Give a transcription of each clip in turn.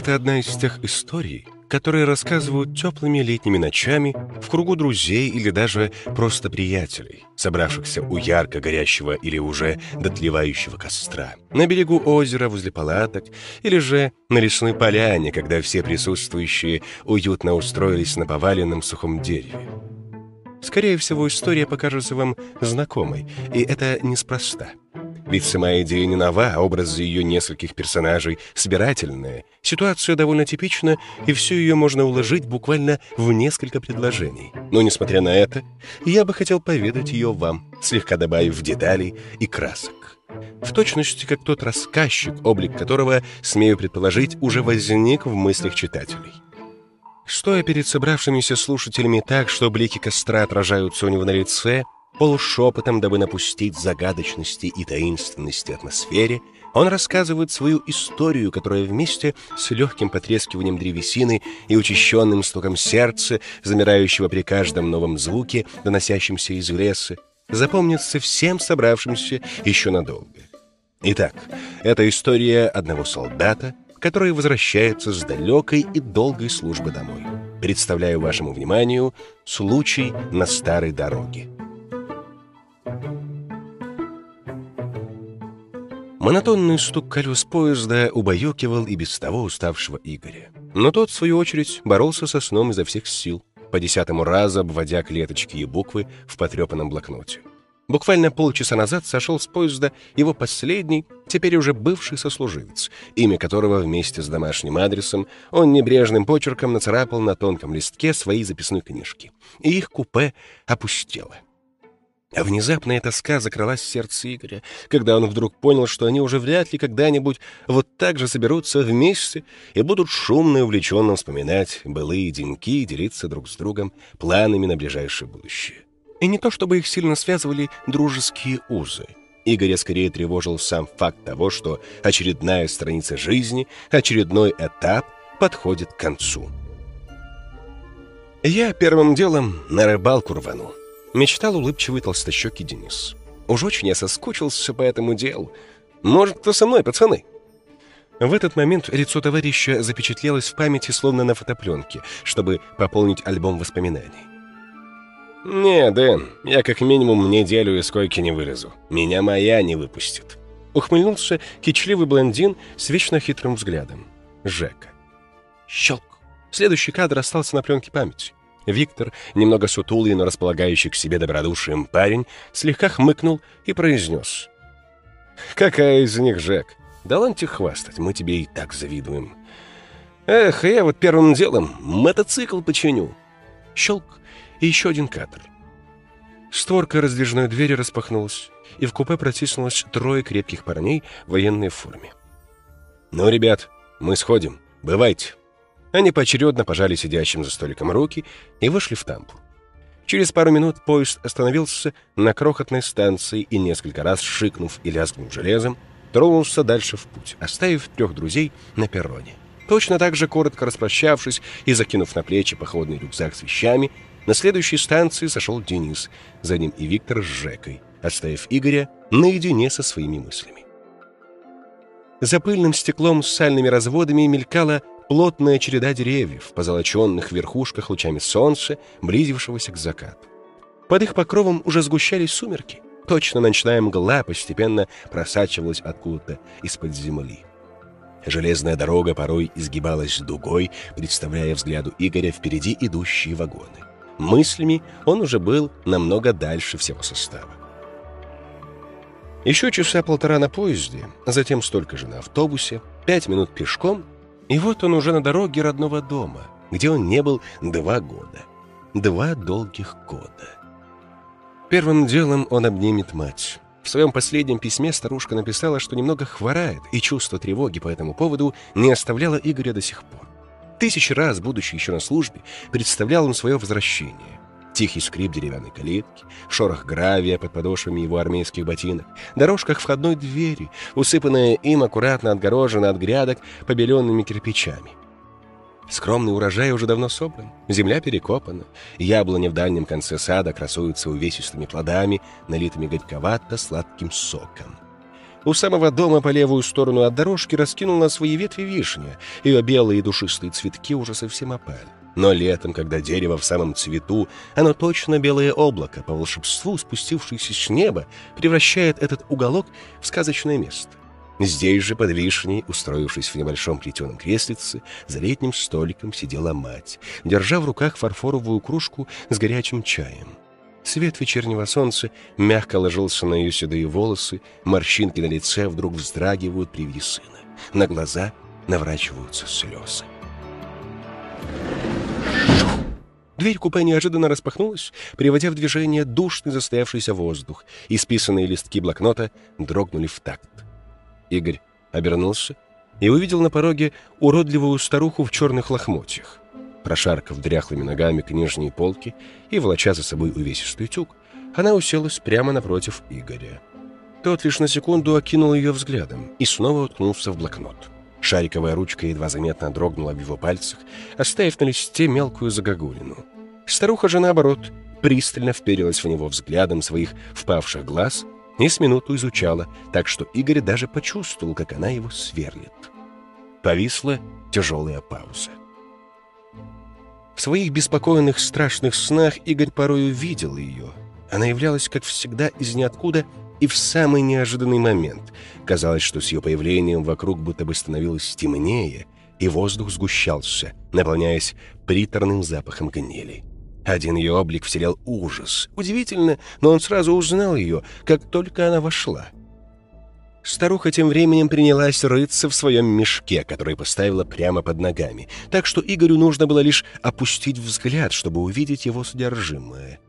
Это одна из тех историй, которые рассказывают теплыми летними ночами в кругу друзей или даже просто приятелей, собравшихся у ярко горящего или уже дотлевающего костра, на берегу озера возле палаток или же на лесной поляне, когда все присутствующие уютно устроились на поваленном сухом дереве. Скорее всего, история покажется вам знакомой, и это неспроста. Ведь сама идея не нова, а образы ее нескольких персонажей собирательные. Ситуация довольно типична, и всю ее можно уложить буквально в несколько предложений. Но, несмотря на это, я бы хотел поведать ее вам, слегка добавив деталей и красок. В точности, как тот рассказчик, облик которого, смею предположить, уже возник в мыслях читателей. Стоя перед собравшимися слушателями так, что блики костра отражаются у него на лице, полушепотом, дабы напустить загадочности и таинственности атмосфере, он рассказывает свою историю, которая вместе с легким потрескиванием древесины и учащенным стуком сердца, замирающего при каждом новом звуке, доносящемся из леса, запомнится всем собравшимся еще надолго. Итак, это история одного солдата, который возвращается с далекой и долгой службы домой. Представляю вашему вниманию случай на старой дороге. Монотонный стук колес поезда убаюкивал и без того уставшего Игоря. Но тот, в свою очередь, боролся со сном изо всех сил, по десятому разу обводя клеточки и буквы в потрепанном блокноте. Буквально полчаса назад сошел с поезда его последний, теперь уже бывший сослуживец, имя которого вместе с домашним адресом он небрежным почерком нацарапал на тонком листке своей записной книжки. И их купе опустело. А внезапная тоска закралась в сердце Игоря, когда он вдруг понял, что они уже вряд ли когда-нибудь вот так же соберутся вместе и будут шумно и увлеченно вспоминать былые деньки и делиться друг с другом планами на ближайшее будущее. И не то чтобы их сильно связывали дружеские узы. Игоря скорее тревожил сам факт того, что очередная страница жизни, очередной этап подходит к концу. «Я первым делом на рыбалку рвану», — мечтал улыбчивый толстощекий Денис. «Уж очень я соскучился по этому делу. Может, кто со мной, пацаны?» В этот момент лицо товарища запечатлелось в памяти словно на фотопленке, чтобы пополнить альбом воспоминаний. «Не, Дэн, я как минимум неделю из койки не вылезу. Меня моя не выпустит». Ухмыльнулся кичливый блондин с вечно хитрым взглядом. Жека. Щелк. Следующий кадр остался на пленке памяти. Виктор, немного сутулый, но располагающий к себе добродушием парень, слегка хмыкнул и произнес. «Какая из них, Жек? Да ладно хвастать, мы тебе и так завидуем. Эх, я вот первым делом мотоцикл починю». Щелк и еще один кадр. Створка раздвижной двери распахнулась, и в купе протиснулось трое крепких парней в военной форме. «Ну, ребят, мы сходим. Бывайте». Они поочередно пожали сидящим за столиком руки и вышли в тамбур. Через пару минут поезд остановился на крохотной станции и, несколько раз шикнув и лязгнув железом, тронулся дальше в путь, оставив трех друзей на перроне. Точно так же, коротко распрощавшись и закинув на плечи походный рюкзак с вещами, на следующей станции сошел Денис, за ним и Виктор с Жекой, оставив Игоря наедине со своими мыслями. За пыльным стеклом с сальными разводами мелькала плотная череда деревьев, позолоченных верхушках лучами солнца, близившегося к закату. Под их покровом уже сгущались сумерки. Точно ночная мгла постепенно просачивалась откуда-то из-под земли. Железная дорога порой изгибалась дугой, представляя взгляду Игоря впереди идущие вагоны. Мыслями он уже был намного дальше всего состава. Еще часа полтора на поезде, затем столько же на автобусе, пять минут пешком, и вот он уже на дороге родного дома, где он не был два года. Два долгих года. Первым делом он обнимет мать. В своем последнем письме старушка написала, что немного хворает, и чувство тревоги по этому поводу не оставляло Игоря до сих пор. Тысячи раз, будучи еще на службе, представлял он свое возвращение. Тихий скрип деревянной калитки, шорох гравия под подошвами его армейских ботинок, дорожка к входной двери, усыпанная им аккуратно отгорожена от грядок побеленными кирпичами. Скромный урожай уже давно собран, земля перекопана, яблони в дальнем конце сада красуются увесистыми плодами, налитыми горьковато-сладким соком. У самого дома по левую сторону от дорожки раскинул на свои ветви вишня. Ее белые душистые цветки уже совсем опали. Но летом, когда дерево в самом цвету, оно точно белое облако, по волшебству спустившееся с неба, превращает этот уголок в сказочное место. Здесь же, под вишней, устроившись в небольшом плетеном креслице, за летним столиком сидела мать, держа в руках фарфоровую кружку с горячим чаем. Свет вечернего солнца мягко ложился на ее седые волосы, морщинки на лице вдруг вздрагивают при виде сына. На глаза наворачиваются слезы. Дверь купе неожиданно распахнулась, приводя в движение душный застоявшийся воздух, и списанные листки блокнота дрогнули в такт. Игорь обернулся и увидел на пороге уродливую старуху в черных лохмотьях. Прошаркав дряхлыми ногами к нижней полке и волоча за собой увесистый тюк, она уселась прямо напротив Игоря. Тот лишь на секунду окинул ее взглядом и снова уткнулся в блокнот. Шариковая ручка едва заметно дрогнула в его пальцах, оставив на листе мелкую загогулину. Старуха же, наоборот, пристально вперилась в него взглядом своих впавших глаз и с минуту изучала, так что Игорь даже почувствовал, как она его сверлит. Повисла тяжелая пауза. В своих беспокойных страшных снах Игорь порою видел ее. Она являлась, как всегда, из ниоткуда и в самый неожиданный момент. Казалось, что с ее появлением вокруг будто бы становилось темнее, и воздух сгущался, наполняясь приторным запахом гнили. Один ее облик вселял ужас. Удивительно, но он сразу узнал ее, как только она вошла. Старуха тем временем принялась рыться в своем мешке, который поставила прямо под ногами, так что Игорю нужно было лишь опустить взгляд, чтобы увидеть его содержимое.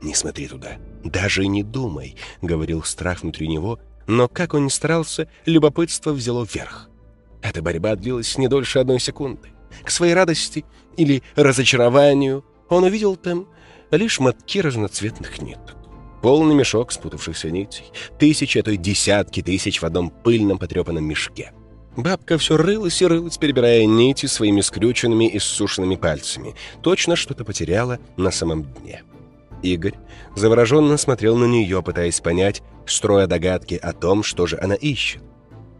«Не смотри туда, даже не думай», — говорил страх внутри него, но как он ни старался, любопытство взяло верх. Эта борьба длилась не дольше одной секунды. К своей радости или разочарованию он увидел там лишь мотки разноцветных ниток. Полный мешок спутавшихся нитей, тысячи, а то и десятки тысяч в одном пыльном потрепанном мешке. Бабка все рылась и рылась, перебирая нити своими скрюченными и ссушенными пальцами. Точно что-то потеряла на самом дне. Игорь завороженно смотрел на нее, пытаясь понять, строя догадки о том, что же она ищет.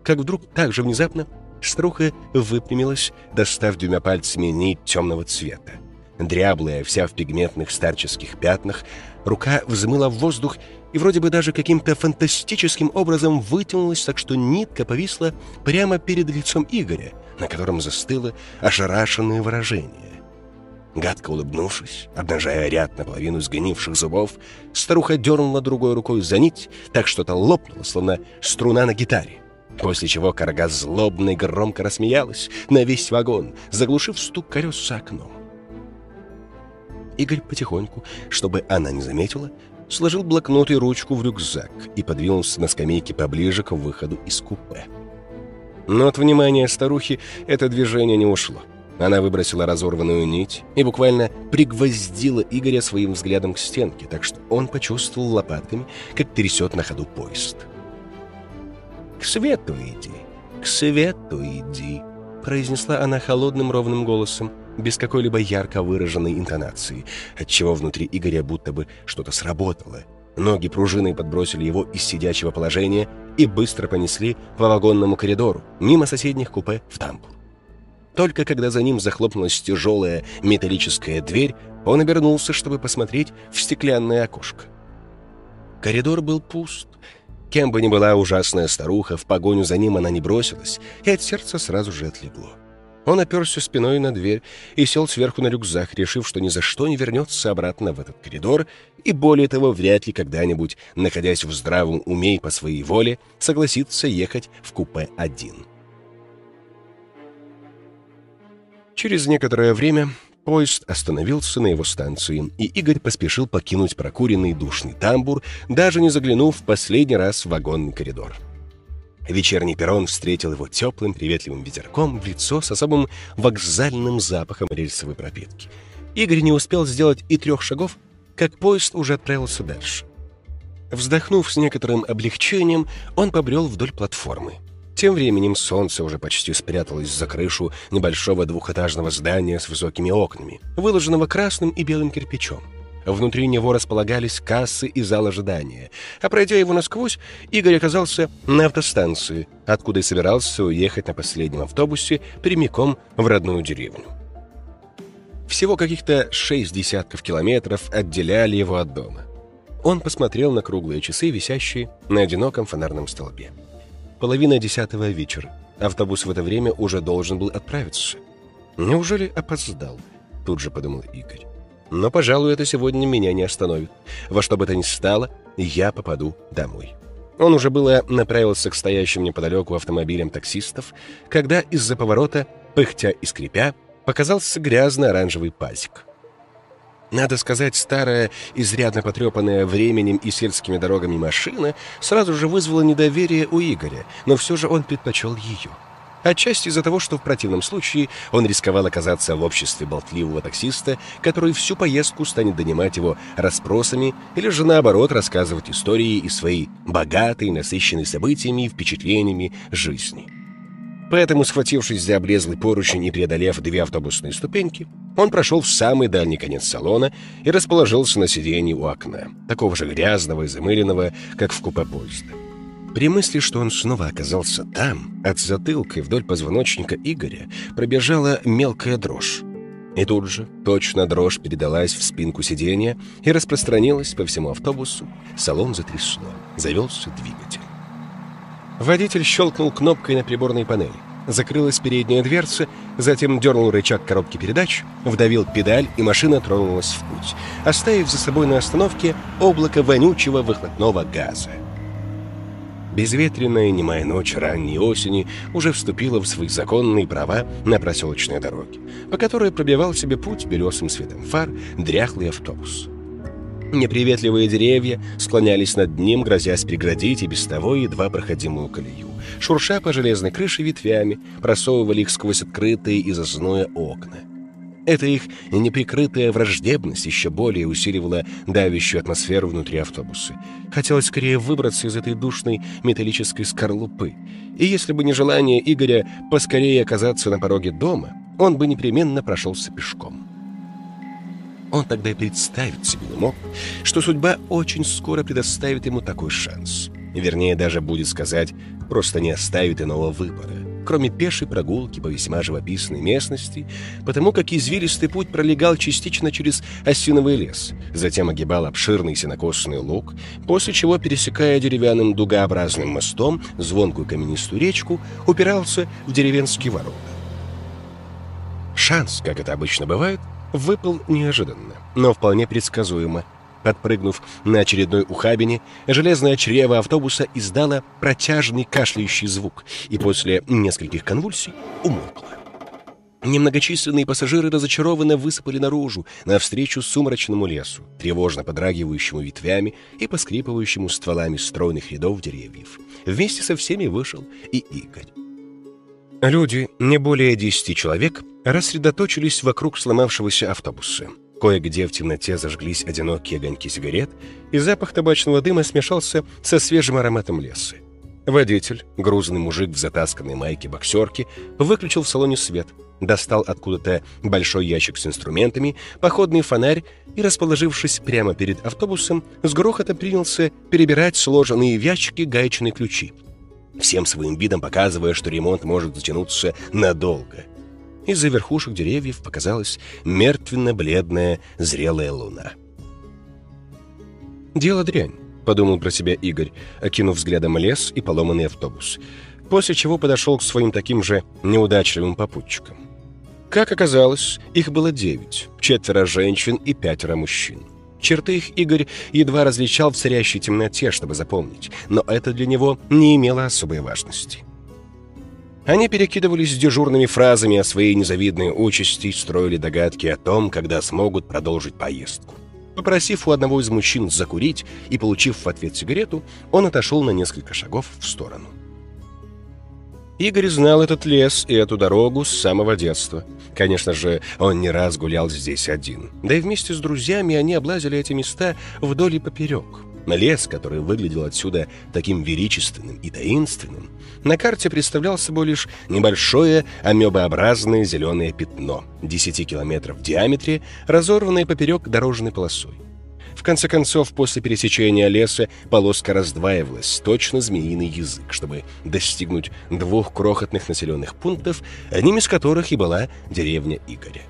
Как вдруг так же внезапно старуха выпрямилась, достав двумя пальцами нить темного цвета. Дряблая, вся в пигментных старческих пятнах, рука взмыла в воздух и вроде бы даже каким-то фантастическим образом вытянулась, так что нитка повисла прямо перед лицом Игоря, на котором застыло ошарашенное выражение. Гадко улыбнувшись, обнажая ряд наполовину сгнивших зубов, старуха дернула другой рукой за нить, так что-то лопнуло, словно струна на гитаре. После чего карга злобно и громко рассмеялась на весь вагон, заглушив стук колес за окном. Игорь потихоньку, чтобы она не заметила, сложил блокнот и ручку в рюкзак и подвинулся на скамейке поближе к выходу из купе. Но от внимания старухи это движение не ушло. Она выбросила разорванную нить и буквально пригвоздила Игоря своим взглядом к стенке, так что он почувствовал лопатками, как трясет на ходу поезд. «К свету иди, к свету иди», — произнесла она холодным ровным голосом, без какой-либо ярко выраженной интонации, отчего внутри Игоря будто бы что-то сработало. Ноги пружиной подбросили его из сидячего положения и быстро понесли по вагонному коридору, мимо соседних купе в тамбур. Только когда за ним захлопнулась тяжелая металлическая дверь, он обернулся, чтобы посмотреть в стеклянное окошко. Коридор был пуст. Кем бы ни была ужасная старуха, в погоню за ним она не бросилась, и от сердца сразу же отлегло. Он оперся спиной на дверь и сел сверху на рюкзак, решив, что ни за что не вернется обратно в этот коридор, и более того, вряд ли когда-нибудь, находясь в здравом уме и по своей воле, согласится ехать в купе один. Через некоторое время поезд остановился на его станции, и Игорь поспешил покинуть прокуренный душный тамбур, даже не заглянув в последний раз в вагонный коридор. Вечерний перрон встретил его теплым, приветливым ветерком в лицо с особым вокзальным запахом рельсовой пропитки. Игорь не успел сделать и трех шагов, как поезд уже отправился дальше. Вздохнув с некоторым облегчением, он побрел вдоль платформы. Тем временем солнце уже почти спряталось за крышу небольшого двухэтажного здания с высокими окнами, выложенного красным и белым кирпичом. Внутри него располагались кассы и зал ожидания. А пройдя его насквозь, Игорь оказался на автостанции, откуда и собирался уехать на последнем автобусе прямиком в родную деревню. Всего каких-то шесть десятков километров отделяли его от дома. Он посмотрел на круглые часы, висящие на одиноком фонарном столбе. Половина десятого вечера. Автобус в это время уже должен был отправиться. Неужели опоздал? Тут же подумал Игорь. Но, пожалуй, это сегодня меня не остановит. Во что бы то ни стало, я попаду домой. Он уже было направился к стоящим неподалеку автомобилям таксистов, когда из-за поворота, пыхтя и скрипя, показался грязно-оранжевый пазик. Надо сказать, старая, изрядно потрепанная временем и сельскими дорогами машина сразу же вызвала недоверие у Игоря, но все же он предпочел ее. Отчасти из-за того, что в противном случае он рисковал оказаться в обществе болтливого таксиста, который всю поездку станет донимать его расспросами или же наоборот рассказывать истории из своей богатой, насыщенной событиями и впечатлениями жизни. Поэтому, схватившись за облезлый поручень и преодолев две автобусные ступеньки, он прошел в самый дальний конец салона и расположился на сиденье у окна, такого же грязного и замыленного, как в купе поезда. При мысли, что он снова оказался там, от затылка и вдоль позвоночника Игоря пробежала мелкая дрожь. И тут же точно дрожь передалась в спинку сиденья и распространилась по всему автобусу. Салон затрясло, завелся двигатель. Водитель щелкнул кнопкой на приборной панели. Закрылась передняя дверца, затем дернул рычаг коробки передач, вдавил педаль, и машина тронулась в путь, оставив за собой на остановке облако вонючего выхлопного газа. Безветренная немая ночь ранней осени уже вступила в свои законные права на проселочной дороге, по которой пробивал себе путь белесым светом фар дряхлый автобус. Неприветливые деревья склонялись над ним, грозясь преградить и без того едва проходимую колею. Шурша по железной крыше ветвями, просовывали их сквозь открытые и зазное окна. Эта их неприкрытая враждебность еще более усиливала давящую атмосферу внутри автобуса. Хотелось скорее выбраться из этой душной металлической скорлупы. И если бы не желание Игоря поскорее оказаться на пороге дома, он бы непременно прошелся пешком. Он тогда и представить себе не мог, что судьба очень скоро предоставит ему такой шанс. Вернее, даже будет сказать, просто не оставит иного выбора кроме пешей прогулки по весьма живописной местности, потому как извилистый путь пролегал частично через осиновый лес, затем огибал обширный сенокосный луг, после чего, пересекая деревянным дугообразным мостом звонкую каменистую речку, упирался в деревенские ворота. Шанс, как это обычно бывает, выпал неожиданно, но вполне предсказуемо – Подпрыгнув на очередной ухабине, железное чрево автобуса издало протяжный кашляющий звук и после нескольких конвульсий умолкло. Немногочисленные пассажиры разочарованно высыпали наружу, навстречу сумрачному лесу, тревожно подрагивающему ветвями и поскрипывающему стволами стройных рядов деревьев. Вместе со всеми вышел и Игорь. Люди, не более десяти человек, рассредоточились вокруг сломавшегося автобуса. Кое-где в темноте зажглись одинокие огоньки сигарет, и запах табачного дыма смешался со свежим ароматом леса. Водитель, грузный мужик в затасканной майке боксерки, выключил в салоне свет, достал откуда-то большой ящик с инструментами, походный фонарь и, расположившись прямо перед автобусом, с грохотом принялся перебирать сложенные в ящики гаечные ключи, всем своим видом показывая, что ремонт может затянуться надолго — из-за верхушек деревьев показалась мертвенно-бледная зрелая луна. «Дело дрянь», — подумал про себя Игорь, окинув взглядом лес и поломанный автобус, после чего подошел к своим таким же неудачливым попутчикам. Как оказалось, их было девять, четверо женщин и пятеро мужчин. Черты их Игорь едва различал в царящей темноте, чтобы запомнить, но это для него не имело особой важности. Они перекидывались дежурными фразами о своей незавидной участи, строили догадки о том, когда смогут продолжить поездку. Попросив у одного из мужчин закурить и получив в ответ сигарету, он отошел на несколько шагов в сторону. Игорь знал этот лес и эту дорогу с самого детства. Конечно же, он не раз гулял здесь один. Да и вместе с друзьями они облазили эти места вдоль и поперек. Лес, который выглядел отсюда таким величественным и таинственным, на карте представлял собой лишь небольшое амебообразное зеленое пятно 10 километров в диаметре, разорванное поперек дорожной полосой. В конце концов, после пересечения леса полоска раздваивалась, точно змеиный язык, чтобы достигнуть двух крохотных населенных пунктов, одним из которых и была деревня Игоря.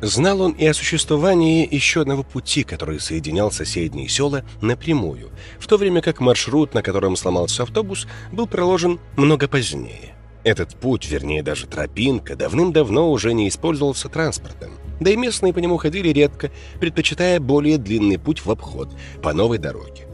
Знал он и о существовании еще одного пути, который соединял соседние села напрямую, в то время как маршрут, на котором сломался автобус, был проложен много позднее. Этот путь, вернее даже тропинка, давным-давно уже не использовался транспортом, да и местные по нему ходили редко, предпочитая более длинный путь в обход, по новой дороге.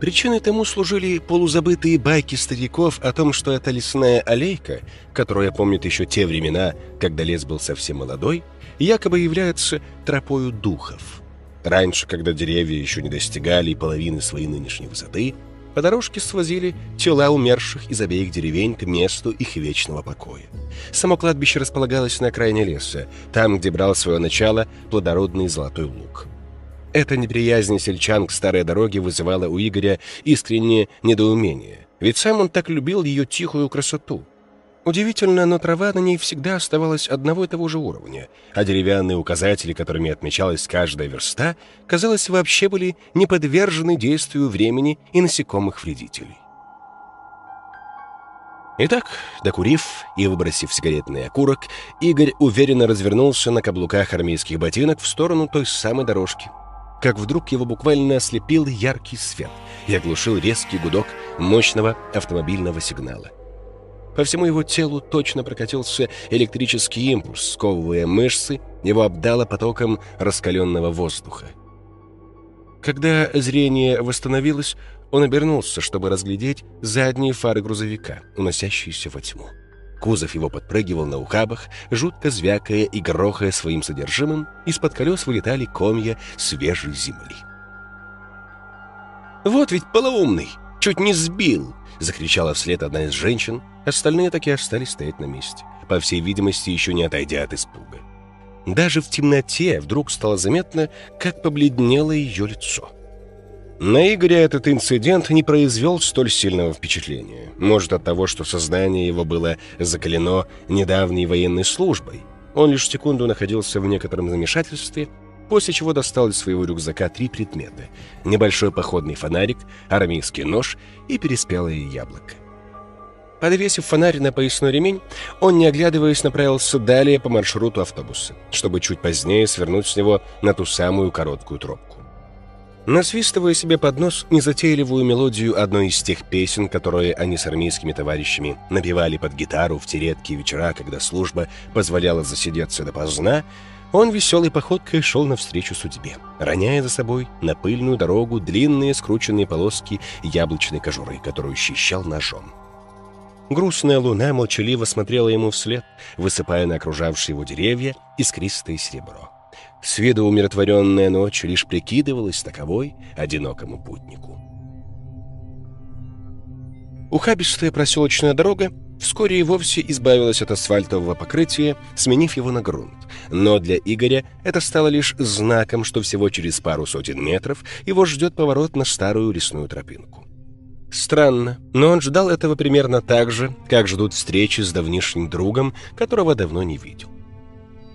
Причиной тому служили полузабытые байки стариков о том, что эта лесная аллейка, которая помнит еще те времена, когда лес был совсем молодой, якобы является тропою духов. Раньше, когда деревья еще не достигали половины своей нынешней высоты, по дорожке свозили тела умерших из обеих деревень к месту их вечного покоя. Само кладбище располагалось на окраине леса, там, где брал свое начало плодородный золотой луг. Эта неприязнь сельчан к старой дороге вызывала у Игоря искреннее недоумение, ведь сам он так любил ее тихую красоту — Удивительно, но трава на ней всегда оставалась одного и того же уровня, а деревянные указатели, которыми отмечалась каждая верста, казалось, вообще были не подвержены действию времени и насекомых-вредителей. Итак, докурив и выбросив сигаретный окурок, Игорь уверенно развернулся на каблуках армейских ботинок в сторону той самой дорожки. Как вдруг его буквально ослепил яркий свет и оглушил резкий гудок мощного автомобильного сигнала. По всему его телу точно прокатился электрический импульс, сковывая мышцы, его обдало потоком раскаленного воздуха. Когда зрение восстановилось, он обернулся, чтобы разглядеть задние фары грузовика, уносящиеся во тьму. Кузов его подпрыгивал на ухабах, жутко звякая и грохая своим содержимым, из-под колес вылетали комья свежей земли. «Вот ведь полоумный! Чуть не сбил!» — закричала вслед одна из женщин, Остальные так и остались стоять на месте, по всей видимости, еще не отойдя от испуга. Даже в темноте вдруг стало заметно, как побледнело ее лицо. На Игоря этот инцидент не произвел столь сильного впечатления. Может, от того, что сознание его было закалено недавней военной службой. Он лишь секунду находился в некотором замешательстве, после чего достал из своего рюкзака три предмета. Небольшой походный фонарик, армейский нож и переспелое яблоко. Подвесив фонарь на поясной ремень, он, не оглядываясь, направился далее по маршруту автобуса, чтобы чуть позднее свернуть с него на ту самую короткую тропку. Насвистывая себе под нос незатейливую мелодию одной из тех песен, которые они с армейскими товарищами напевали под гитару в те редкие вечера, когда служба позволяла засидеться допоздна, он веселой походкой шел навстречу судьбе, роняя за собой на пыльную дорогу длинные скрученные полоски яблочной кожуры, которую счищал ножом. Грустная луна молчаливо смотрела ему вслед, высыпая на окружавшие его деревья искристое серебро. С виду умиротворенная ночь лишь прикидывалась таковой одинокому путнику. Ухабистая проселочная дорога вскоре и вовсе избавилась от асфальтового покрытия, сменив его на грунт. Но для Игоря это стало лишь знаком, что всего через пару сотен метров его ждет поворот на старую лесную тропинку. Странно, но он ждал этого примерно так же, как ждут встречи с давнишним другом, которого давно не видел.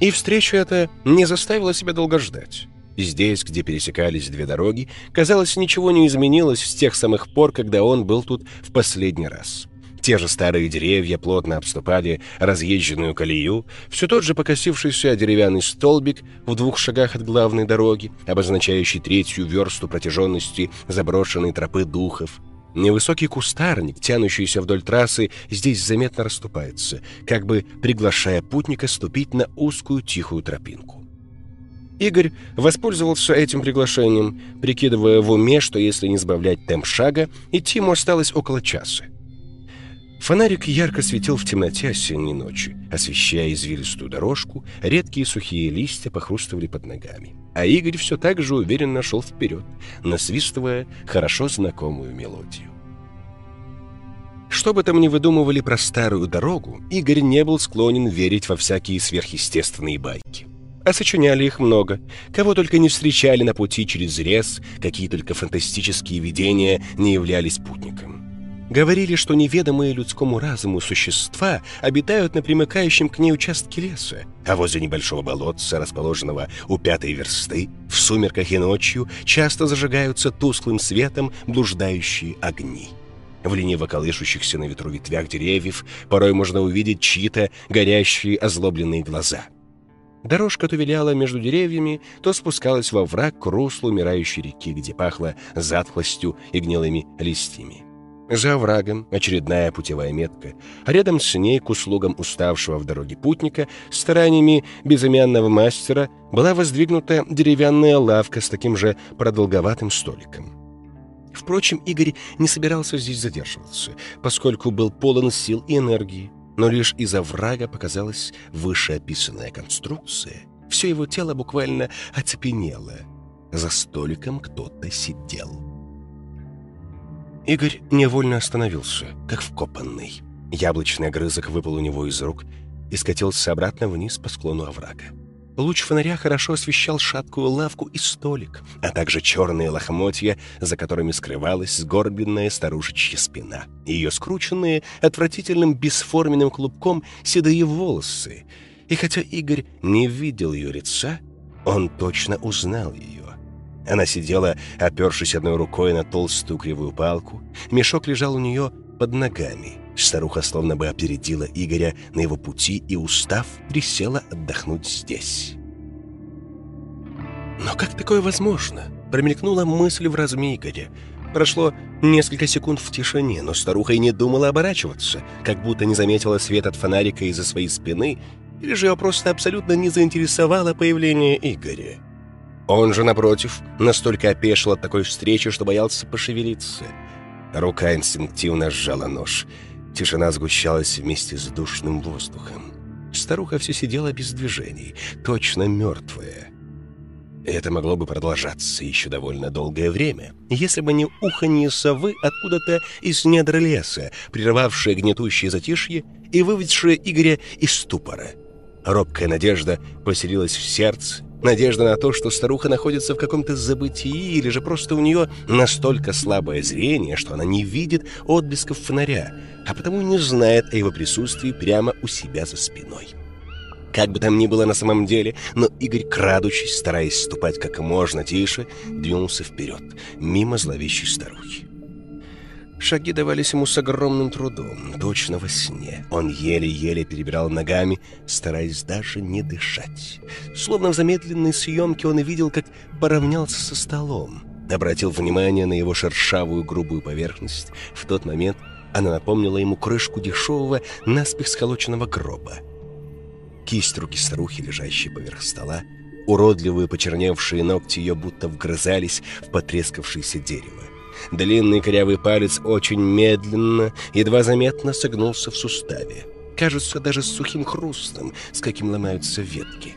И встреча эта не заставила себя долго ждать. Здесь, где пересекались две дороги, казалось, ничего не изменилось с тех самых пор, когда он был тут в последний раз. Те же старые деревья плотно обступали разъезженную колею, все тот же покосившийся деревянный столбик в двух шагах от главной дороги, обозначающий третью версту протяженности заброшенной тропы духов, Невысокий кустарник, тянущийся вдоль трассы, здесь заметно расступается, как бы приглашая путника ступить на узкую тихую тропинку. Игорь воспользовался этим приглашением, прикидывая в уме, что если не сбавлять темп шага, идти ему осталось около часа. Фонарик ярко светил в темноте осенней ночи, освещая извилистую дорожку, редкие сухие листья похрустывали под ногами а Игорь все так же уверенно шел вперед, насвистывая хорошо знакомую мелодию. Что бы там ни выдумывали про старую дорогу, Игорь не был склонен верить во всякие сверхъестественные байки. А сочиняли их много. Кого только не встречали на пути через лес, какие только фантастические видения не являлись путником. Говорили, что неведомые людскому разуму существа обитают на примыкающем к ней участке леса, а возле небольшого болотца, расположенного у пятой версты, в сумерках и ночью часто зажигаются тусклым светом блуждающие огни. В лениво колышущихся на ветру ветвях деревьев порой можно увидеть чьи-то горящие озлобленные глаза. Дорожка то виляла между деревьями, то спускалась во враг к руслу умирающей реки, где пахло затхлостью и гнилыми листьями. За оврагом очередная путевая метка, а рядом с ней к услугам уставшего в дороге путника стараниями безымянного мастера была воздвигнута деревянная лавка с таким же продолговатым столиком. Впрочем, Игорь не собирался здесь задерживаться, поскольку был полон сил и энергии, но лишь из-за врага показалась вышеописанная конструкция. Все его тело буквально оцепенело. За столиком кто-то сидел. Игорь невольно остановился, как вкопанный. Яблочный огрызок выпал у него из рук и скатился обратно вниз по склону оврага. Луч фонаря хорошо освещал шаткую лавку и столик, а также черные лохмотья, за которыми скрывалась сгорбленная старушечья спина, ее скрученные отвратительным бесформенным клубком седые волосы. И хотя Игорь не видел ее лица, он точно узнал ее. Она сидела, опершись одной рукой на толстую кривую палку. Мешок лежал у нее под ногами. Старуха словно бы опередила Игоря на его пути и, устав, присела отдохнуть здесь. «Но как такое возможно?» — промелькнула мысль в разуме Игоря. Прошло несколько секунд в тишине, но старуха и не думала оборачиваться, как будто не заметила свет от фонарика из-за своей спины, или же ее просто абсолютно не заинтересовало появление Игоря. Он же, напротив, настолько опешил от такой встречи, что боялся пошевелиться. Рука инстинктивно сжала нож. Тишина сгущалась вместе с душным воздухом. Старуха все сидела без движений, точно мертвая. Это могло бы продолжаться еще довольно долгое время, если бы не уханье совы откуда-то из недр леса, прервавшее гнетущее затишье и выведшее Игоря из ступора. Робкая надежда поселилась в сердце, Надежда на то, что старуха находится в каком-то забытии, или же просто у нее настолько слабое зрение, что она не видит отблесков фонаря, а потому не знает о его присутствии прямо у себя за спиной. Как бы там ни было на самом деле, но Игорь, крадучись, стараясь ступать как можно тише, двинулся вперед, мимо зловещей старухи. Шаги давались ему с огромным трудом, точно во сне. Он еле-еле перебирал ногами, стараясь даже не дышать. Словно в замедленной съемке он видел, как поравнялся со столом. Обратил внимание на его шершавую грубую поверхность. В тот момент она напомнила ему крышку дешевого, наспех сколоченного гроба. Кисть руки старухи, лежащей поверх стола, уродливые почерневшие ногти ее будто вгрызались в потрескавшееся дерево. Длинный корявый палец очень медленно, едва заметно согнулся в суставе. Кажется, даже сухим хрустом, с каким ломаются ветки.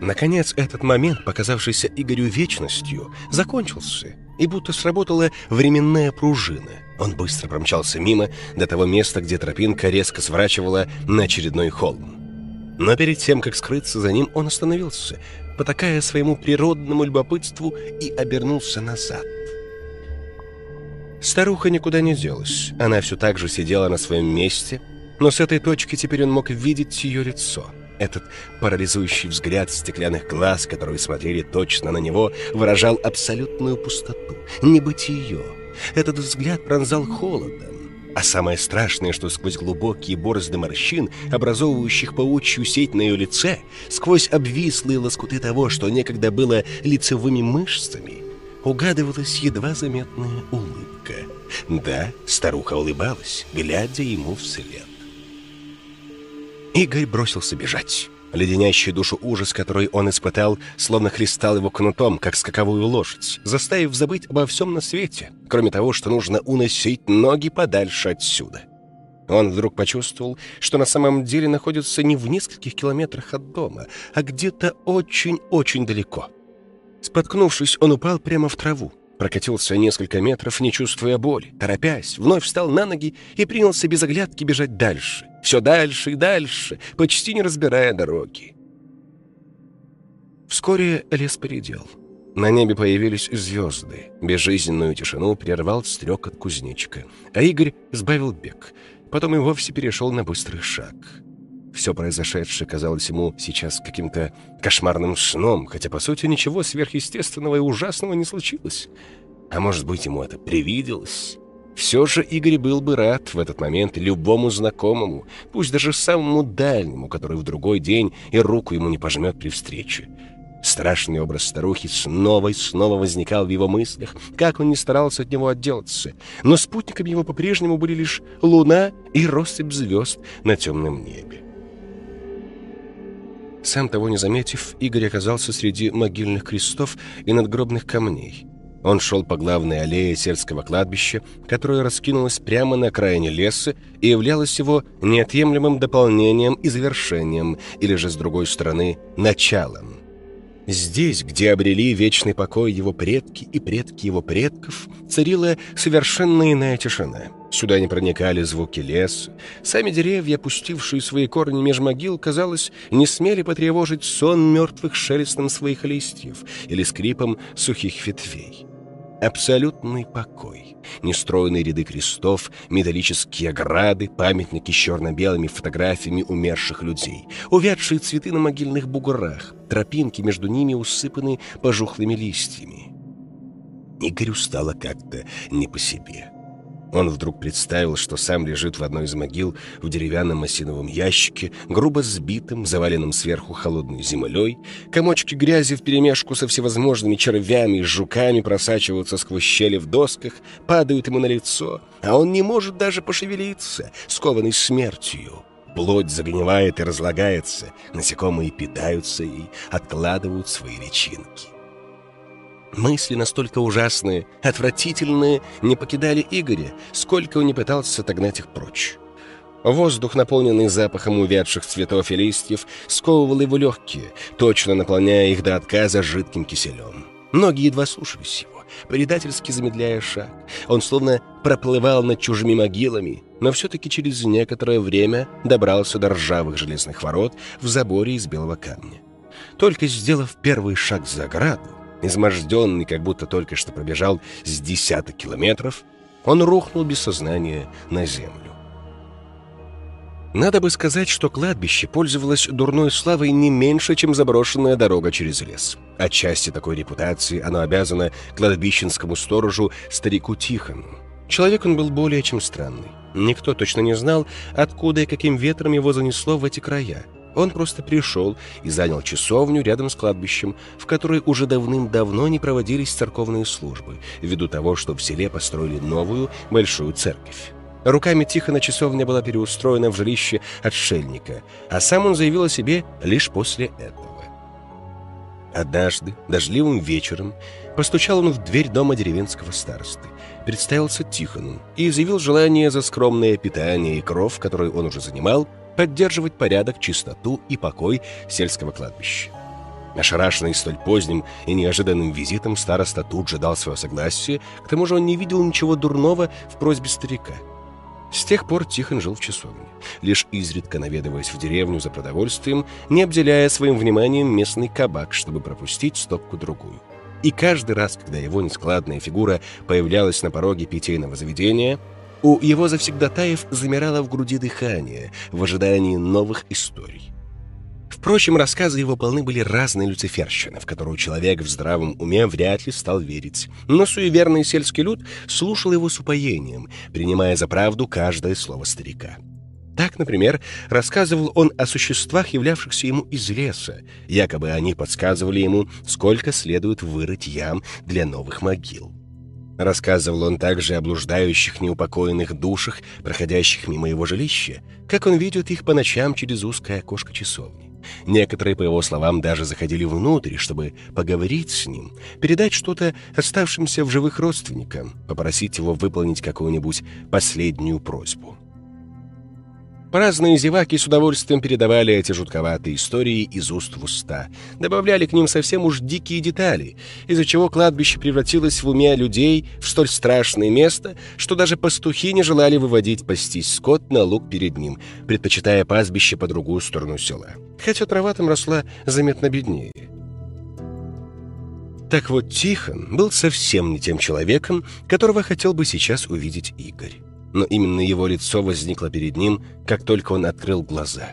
Наконец, этот момент, показавшийся Игорю вечностью, закончился, и будто сработала временная пружина. Он быстро промчался мимо до того места, где тропинка резко сворачивала на очередной холм. Но перед тем, как скрыться за ним, он остановился, потакая своему природному любопытству и обернулся назад. Старуха никуда не делась. Она все так же сидела на своем месте, но с этой точки теперь он мог видеть ее лицо. Этот парализующий взгляд стеклянных глаз, которые смотрели точно на него, выражал абсолютную пустоту, небытие. Этот взгляд пронзал холодом. А самое страшное, что сквозь глубокие борозды морщин, образовывающих паучью сеть на ее лице, сквозь обвислые лоскуты того, что некогда было лицевыми мышцами, угадывалась едва заметная улыбка. Да, старуха улыбалась, глядя ему вслед. Игорь бросился бежать. Леденящий душу ужас, который он испытал, словно хлестал его кнутом, как скаковую лошадь, заставив забыть обо всем на свете, кроме того, что нужно уносить ноги подальше отсюда. Он вдруг почувствовал, что на самом деле находится не в нескольких километрах от дома, а где-то очень-очень далеко. Споткнувшись, он упал прямо в траву. Прокатился несколько метров, не чувствуя боли. Торопясь, вновь встал на ноги и принялся без оглядки бежать дальше. Все дальше и дальше, почти не разбирая дороги. Вскоре лес поредел. На небе появились звезды. Безжизненную тишину прервал стрекот кузнечика. А Игорь сбавил бег. Потом и вовсе перешел на быстрый шаг. Все произошедшее казалось ему сейчас каким-то кошмарным сном, хотя, по сути, ничего сверхъестественного и ужасного не случилось. А может быть, ему это привиделось? Все же Игорь был бы рад в этот момент любому знакомому, пусть даже самому дальнему, который в другой день и руку ему не пожмет при встрече. Страшный образ старухи снова и снова возникал в его мыслях, как он не старался от него отделаться. Но спутниками его по-прежнему были лишь луна и россыпь звезд на темном небе. Сам того не заметив, Игорь оказался среди могильных крестов и надгробных камней. Он шел по главной аллее сельского кладбища, которая раскинулась прямо на окраине леса и являлась его неотъемлемым дополнением и завершением, или же, с другой стороны, началом. Здесь, где обрели вечный покой его предки и предки его предков, царила совершенно иная тишина. Сюда не проникали звуки леса. Сами деревья, опустившие свои корни меж могил, казалось, не смели потревожить сон мертвых шелестом своих листьев или скрипом сухих ветвей. Абсолютный покой. Нестроенные ряды крестов, металлические ограды, памятники с черно-белыми фотографиями умерших людей, увядшие цветы на могильных буграх, тропинки между ними усыпаны пожухлыми листьями. Игорю стало как-то не по себе. Он вдруг представил, что сам лежит в одной из могил в деревянном осиновом ящике, грубо сбитым, заваленным сверху холодной землей. Комочки грязи вперемешку со всевозможными червями и жуками просачиваются сквозь щели в досках, падают ему на лицо, а он не может даже пошевелиться, скованный смертью. Плоть загнивает и разлагается, насекомые питаются и откладывают свои личинки. Мысли настолько ужасные, отвратительные, не покидали Игоря, сколько он не пытался отогнать их прочь. Воздух, наполненный запахом увядших цветов и листьев, сковывал его легкие, точно наполняя их до отказа жидким киселем. Ноги едва слушались его, предательски замедляя шаг. Он словно проплывал над чужими могилами, но все-таки через некоторое время добрался до ржавых железных ворот в заборе из белого камня. Только сделав первый шаг за ограду, Изможденный, как будто только что пробежал с десяток километров, он рухнул без сознания на землю. Надо бы сказать, что кладбище пользовалось дурной славой не меньше, чем заброшенная дорога через лес. Отчасти такой репутации оно обязано кладбищенскому сторожу старику Тихону. Человек он был более чем странный. Никто точно не знал, откуда и каким ветром его занесло в эти края. Он просто пришел и занял часовню рядом с кладбищем, в которой уже давным-давно не проводились церковные службы, ввиду того, что в селе построили новую большую церковь. Руками Тихона часовня была переустроена в жилище отшельника, а сам он заявил о себе лишь после этого. Однажды, дождливым вечером, постучал он в дверь дома деревенского старосты, представился Тихону и изъявил желание за скромное питание и кров, который он уже занимал, поддерживать порядок, чистоту и покой сельского кладбища. Ошарашенный столь поздним и неожиданным визитом, староста тут же дал свое согласие, к тому же он не видел ничего дурного в просьбе старика. С тех пор Тихон жил в часовне, лишь изредка наведываясь в деревню за продовольствием, не обделяя своим вниманием местный кабак, чтобы пропустить стопку-другую. И каждый раз, когда его нескладная фигура появлялась на пороге питейного заведения – у его завсегдатаев замирало в груди дыхание в ожидании новых историй. Впрочем, рассказы его полны были разной люциферщины, в которую человек в здравом уме вряд ли стал верить. Но суеверный сельский люд слушал его с упоением, принимая за правду каждое слово старика. Так, например, рассказывал он о существах, являвшихся ему из леса. Якобы они подсказывали ему, сколько следует вырыть ям для новых могил. Рассказывал он также о блуждающих неупокоенных душах, проходящих мимо его жилища, как он видит их по ночам через узкое окошко часовни. Некоторые, по его словам, даже заходили внутрь, чтобы поговорить с ним, передать что-то оставшимся в живых родственникам, попросить его выполнить какую-нибудь последнюю просьбу. Праздные зеваки с удовольствием передавали эти жутковатые истории из уст в уста, добавляли к ним совсем уж дикие детали, из-за чего кладбище превратилось в уме людей в столь страшное место, что даже пастухи не желали выводить пастись скот на луг перед ним, предпочитая пастбище по другую сторону села. Хотя трава там росла заметно беднее. Так вот, Тихон был совсем не тем человеком, которого хотел бы сейчас увидеть Игорь. Но именно его лицо возникло перед ним, как только он открыл глаза.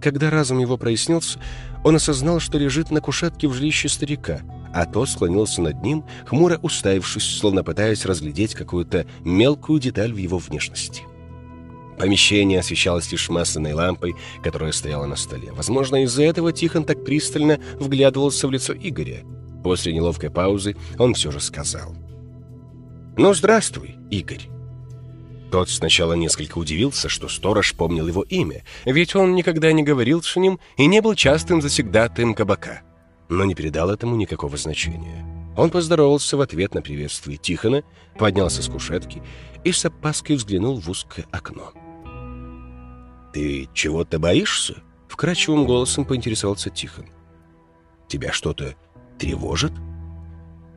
Когда разум его прояснился, он осознал, что лежит на кушетке в жилище старика, а тот склонился над ним, хмуро уставившись, словно пытаясь разглядеть какую-то мелкую деталь в его внешности. Помещение освещалось лишь масляной лампой, которая стояла на столе. Возможно, из-за этого Тихон так пристально вглядывался в лицо Игоря. После неловкой паузы он все же сказал. «Ну, здравствуй, Игорь». Тот сначала несколько удивился, что сторож помнил его имя, ведь он никогда не говорил с ним и не был частым завсегдатаем кабака, но не передал этому никакого значения. Он поздоровался в ответ на приветствие Тихона, поднялся с кушетки и с опаской взглянул в узкое окно. «Ты чего-то боишься?» — вкрадчивым голосом поинтересовался Тихон. «Тебя что-то тревожит?»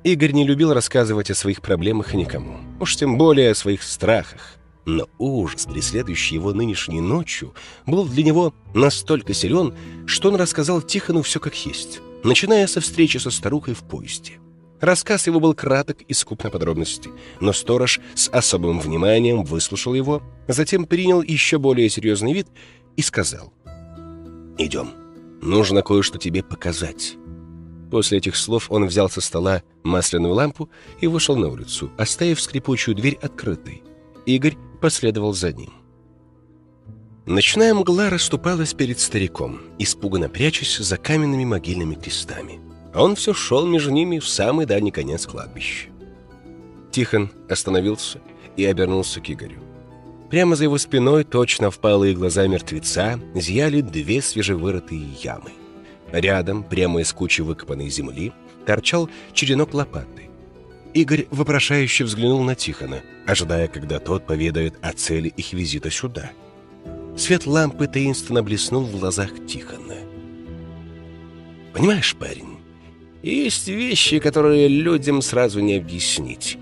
Игорь не любил рассказывать о своих проблемах никому, уж тем более о своих страхах. Но ужас, преследующий его нынешней ночью, был для него настолько силен, что он рассказал Тихону все как есть, начиная со встречи со старухой в поезде. Рассказ его был краток и скуп на подробности, но сторож с особым вниманием выслушал его, затем принял еще более серьезный вид и сказал «Идем, нужно кое-что тебе показать». После этих слов он взял со стола масляную лампу и вышел на улицу, оставив скрипучую дверь открытой. Игорь последовал за ним. Ночная мгла расступалась перед стариком, испуганно прячась за каменными могильными крестами. Он все шел между ними в самый дальний конец кладбища. Тихон остановился и обернулся к Игорю. Прямо за его спиной, точно впалые глаза мертвеца, зияли две свежевырытые ямы. Рядом, прямо из кучи выкопанной земли, торчал черенок лопаты. Игорь вопрошающе взглянул на Тихона, ожидая, когда тот поведает о цели их визита сюда. Свет лампы таинственно блеснул в глазах Тихона. «Понимаешь, парень, есть вещи, которые людям сразу не объяснить.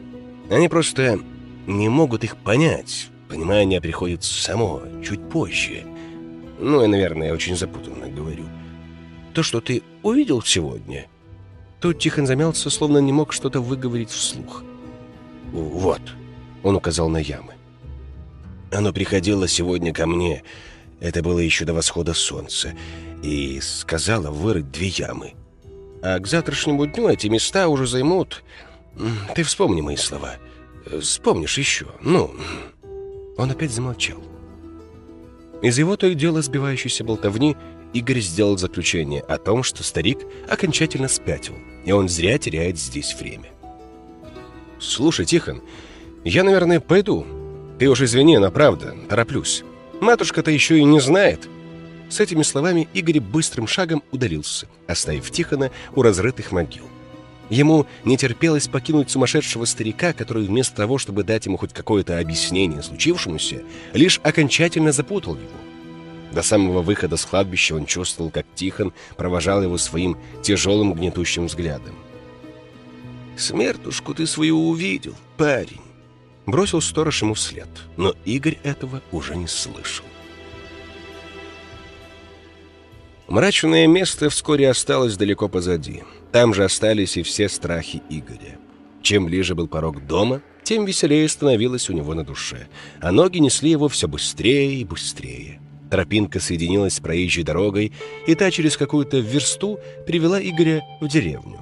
Они просто не могут их понять. Понимание приходит само, чуть позже. Ну, я, наверное, очень запутанно говорю. То, что ты увидел сегодня... Тут Тихон замялся, словно не мог что-то выговорить вслух. «Вот», — он указал на ямы. «Оно приходило сегодня ко мне, это было еще до восхода солнца, и сказала вырыть две ямы. А к завтрашнему дню эти места уже займут... Ты вспомни мои слова. Вспомнишь еще. Ну...» Он опять замолчал. Из его то и дело сбивающейся болтовни Игорь сделал заключение о том, что старик окончательно спятил, и он зря теряет здесь время. «Слушай, Тихон, я, наверное, пойду. Ты уж извини, но правда, тороплюсь. Матушка-то еще и не знает». С этими словами Игорь быстрым шагом удалился, оставив Тихона у разрытых могил. Ему не терпелось покинуть сумасшедшего старика, который вместо того, чтобы дать ему хоть какое-то объяснение случившемуся, лишь окончательно запутал его. До самого выхода с кладбища он чувствовал, как Тихон провожал его своим тяжелым гнетущим взглядом. «Смертушку ты свою увидел, парень!» Бросил сторож ему вслед, но Игорь этого уже не слышал. Мрачное место вскоре осталось далеко позади. Там же остались и все страхи Игоря. Чем ближе был порог дома, тем веселее становилось у него на душе, а ноги несли его все быстрее и быстрее. Тропинка соединилась с проезжей дорогой, и та через какую-то версту привела Игоря в деревню.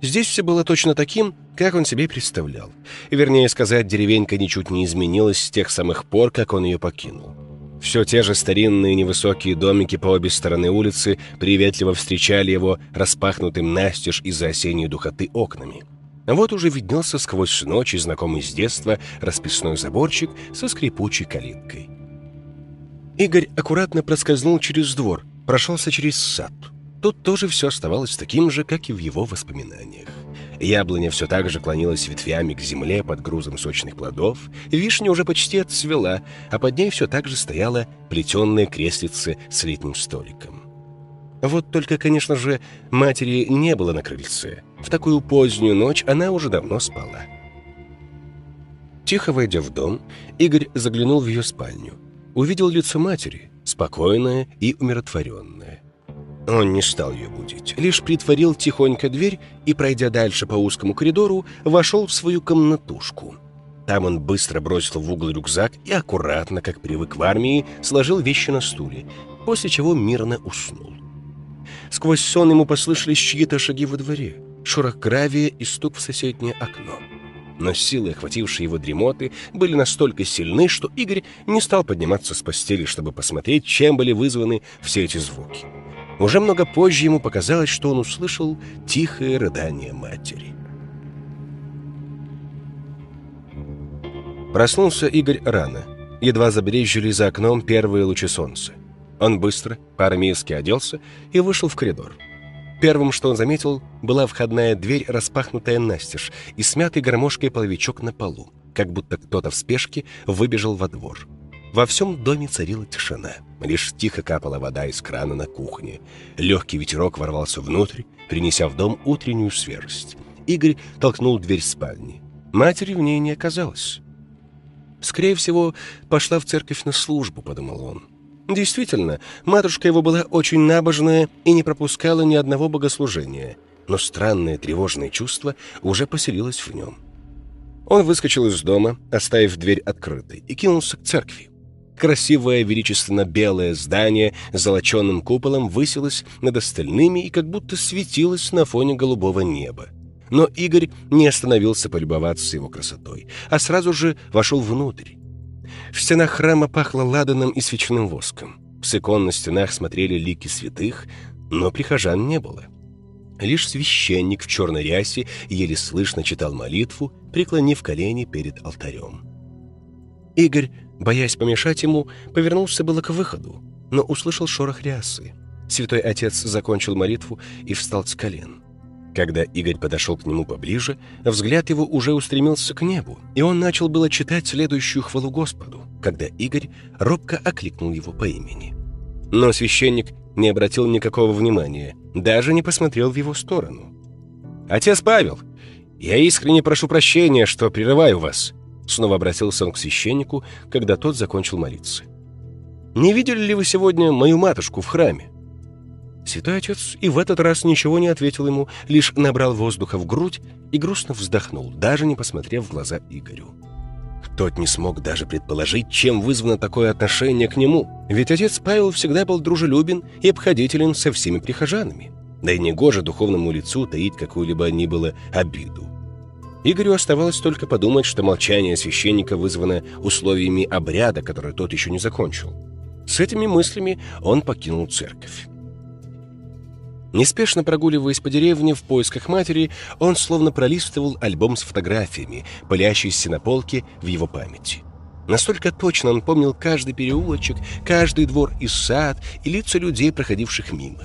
Здесь все было точно таким, как он себе представлял. Вернее сказать, деревенька ничуть не изменилась с тех самых пор, как он ее покинул. Все те же старинные невысокие домики по обе стороны улицы приветливо встречали его распахнутым настежь из-за осенней духоты окнами. Вот уже виднелся сквозь ночь знакомый с детства расписной заборчик со скрипучей калиткой. Игорь аккуратно проскользнул через двор, прошелся через сад. Тут тоже все оставалось таким же, как и в его воспоминаниях. Яблоня все так же клонилась ветвями к земле под грузом сочных плодов, вишня уже почти отцвела, а под ней все так же стояла плетенная креслице с летним столиком. Вот только, конечно же, матери не было на крыльце. В такую позднюю ночь она уже давно спала. Тихо войдя в дом, Игорь заглянул в ее спальню увидел лицо матери, спокойное и умиротворенное. Он не стал ее будить, лишь притворил тихонько дверь и, пройдя дальше по узкому коридору, вошел в свою комнатушку. Там он быстро бросил в угол рюкзак и аккуратно, как привык в армии, сложил вещи на стуле, после чего мирно уснул. Сквозь сон ему послышались чьи-то шаги во дворе, шорох гравия и стук в соседнее окно. Но силы, охватившие его дремоты, были настолько сильны, что Игорь не стал подниматься с постели, чтобы посмотреть, чем были вызваны все эти звуки. Уже много позже ему показалось, что он услышал тихое рыдание матери. Проснулся Игорь рано. Едва забрезжили за окном первые лучи солнца. Он быстро, по-армейски оделся и вышел в коридор. Первым, что он заметил, была входная дверь, распахнутая настежь, и смятый гармошкой половичок на полу, как будто кто-то в спешке выбежал во двор. Во всем доме царила тишина. Лишь тихо капала вода из крана на кухне. Легкий ветерок ворвался внутрь, принеся в дом утреннюю свежесть. Игорь толкнул дверь спальни. Матери в ней не оказалось. «Скорее всего, пошла в церковь на службу», — подумал он. Действительно, матушка его была очень набожная и не пропускала ни одного богослужения, но странное тревожное чувство уже поселилось в нем. Он выскочил из дома, оставив дверь открытой, и кинулся к церкви. Красивое величественно-белое здание с золоченным куполом высилось над остальными и как будто светилось на фоне голубого неба. Но Игорь не остановился полюбоваться его красотой, а сразу же вошел внутрь. В стенах храма пахло ладаном и свечным воском. С икон на стенах смотрели лики святых, но прихожан не было. Лишь священник в черной рясе еле слышно читал молитву, преклонив колени перед алтарем. Игорь Боясь помешать ему, повернулся было к выходу, но услышал шорох рясы. Святой Отец закончил молитву и встал с колен. Когда Игорь подошел к нему поближе, взгляд его уже устремился к небу, и он начал было читать следующую хвалу Господу, когда Игорь робко окликнул его по имени. Но священник не обратил никакого внимания, даже не посмотрел в его сторону. «Отец Павел, я искренне прошу прощения, что прерываю вас», Снова обратился он к священнику, когда тот закончил молиться. «Не видели ли вы сегодня мою матушку в храме?» Святой отец и в этот раз ничего не ответил ему, лишь набрал воздуха в грудь и грустно вздохнул, даже не посмотрев в глаза Игорю. Тот не смог даже предположить, чем вызвано такое отношение к нему, ведь отец Павел всегда был дружелюбен и обходителен со всеми прихожанами. Да и негоже духовному лицу таить какую-либо ни было обиду. Игорю оставалось только подумать, что молчание священника вызвано условиями обряда, который тот еще не закончил. С этими мыслями он покинул церковь. Неспешно прогуливаясь по деревне в поисках матери, он словно пролистывал альбом с фотографиями, пылящийся на полке в его памяти. Настолько точно он помнил каждый переулочек, каждый двор и сад и лица людей, проходивших мимо.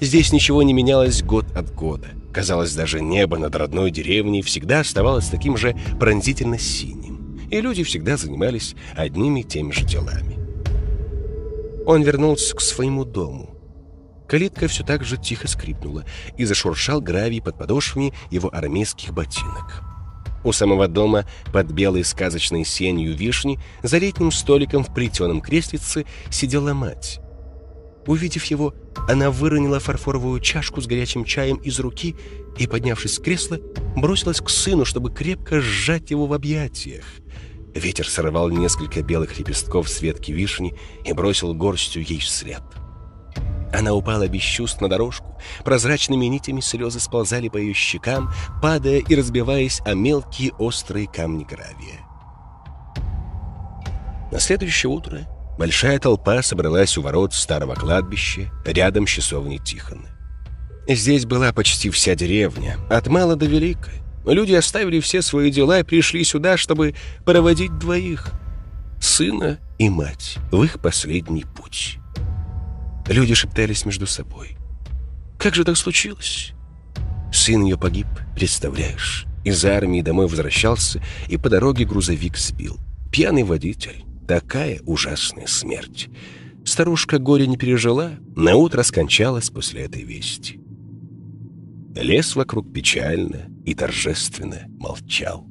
Здесь ничего не менялось год от года. Казалось, даже небо над родной деревней всегда оставалось таким же пронзительно синим, и люди всегда занимались одними и теми же делами. Он вернулся к своему дому. Калитка все так же тихо скрипнула, и зашуршал гравий под подошвами его армейских ботинок. У самого дома, под белой сказочной сенью вишни, за летним столиком в плетеном креслице сидела мать. Увидев его, она выронила фарфоровую чашку с горячим чаем из руки и, поднявшись с кресла, бросилась к сыну, чтобы крепко сжать его в объятиях. Ветер сорвал несколько белых лепестков с ветки вишни и бросил горстью ей вслед. Она упала без чувств на дорожку, прозрачными нитями слезы сползали по ее щекам, падая и разбиваясь о мелкие острые камни гравия. На следующее утро Большая толпа собралась у ворот старого кладбища, рядом с часовней Тихона. Здесь была почти вся деревня, от мала до велика. Люди оставили все свои дела и пришли сюда, чтобы проводить двоих — сына и мать в их последний путь. Люди шептались между собой. «Как же так случилось?» Сын ее погиб, представляешь. Из армии домой возвращался, и по дороге грузовик сбил. Пьяный водитель. Такая ужасная смерть. Старушка горе не пережила, на утро скончалась после этой вести. Лес вокруг печально и торжественно молчал.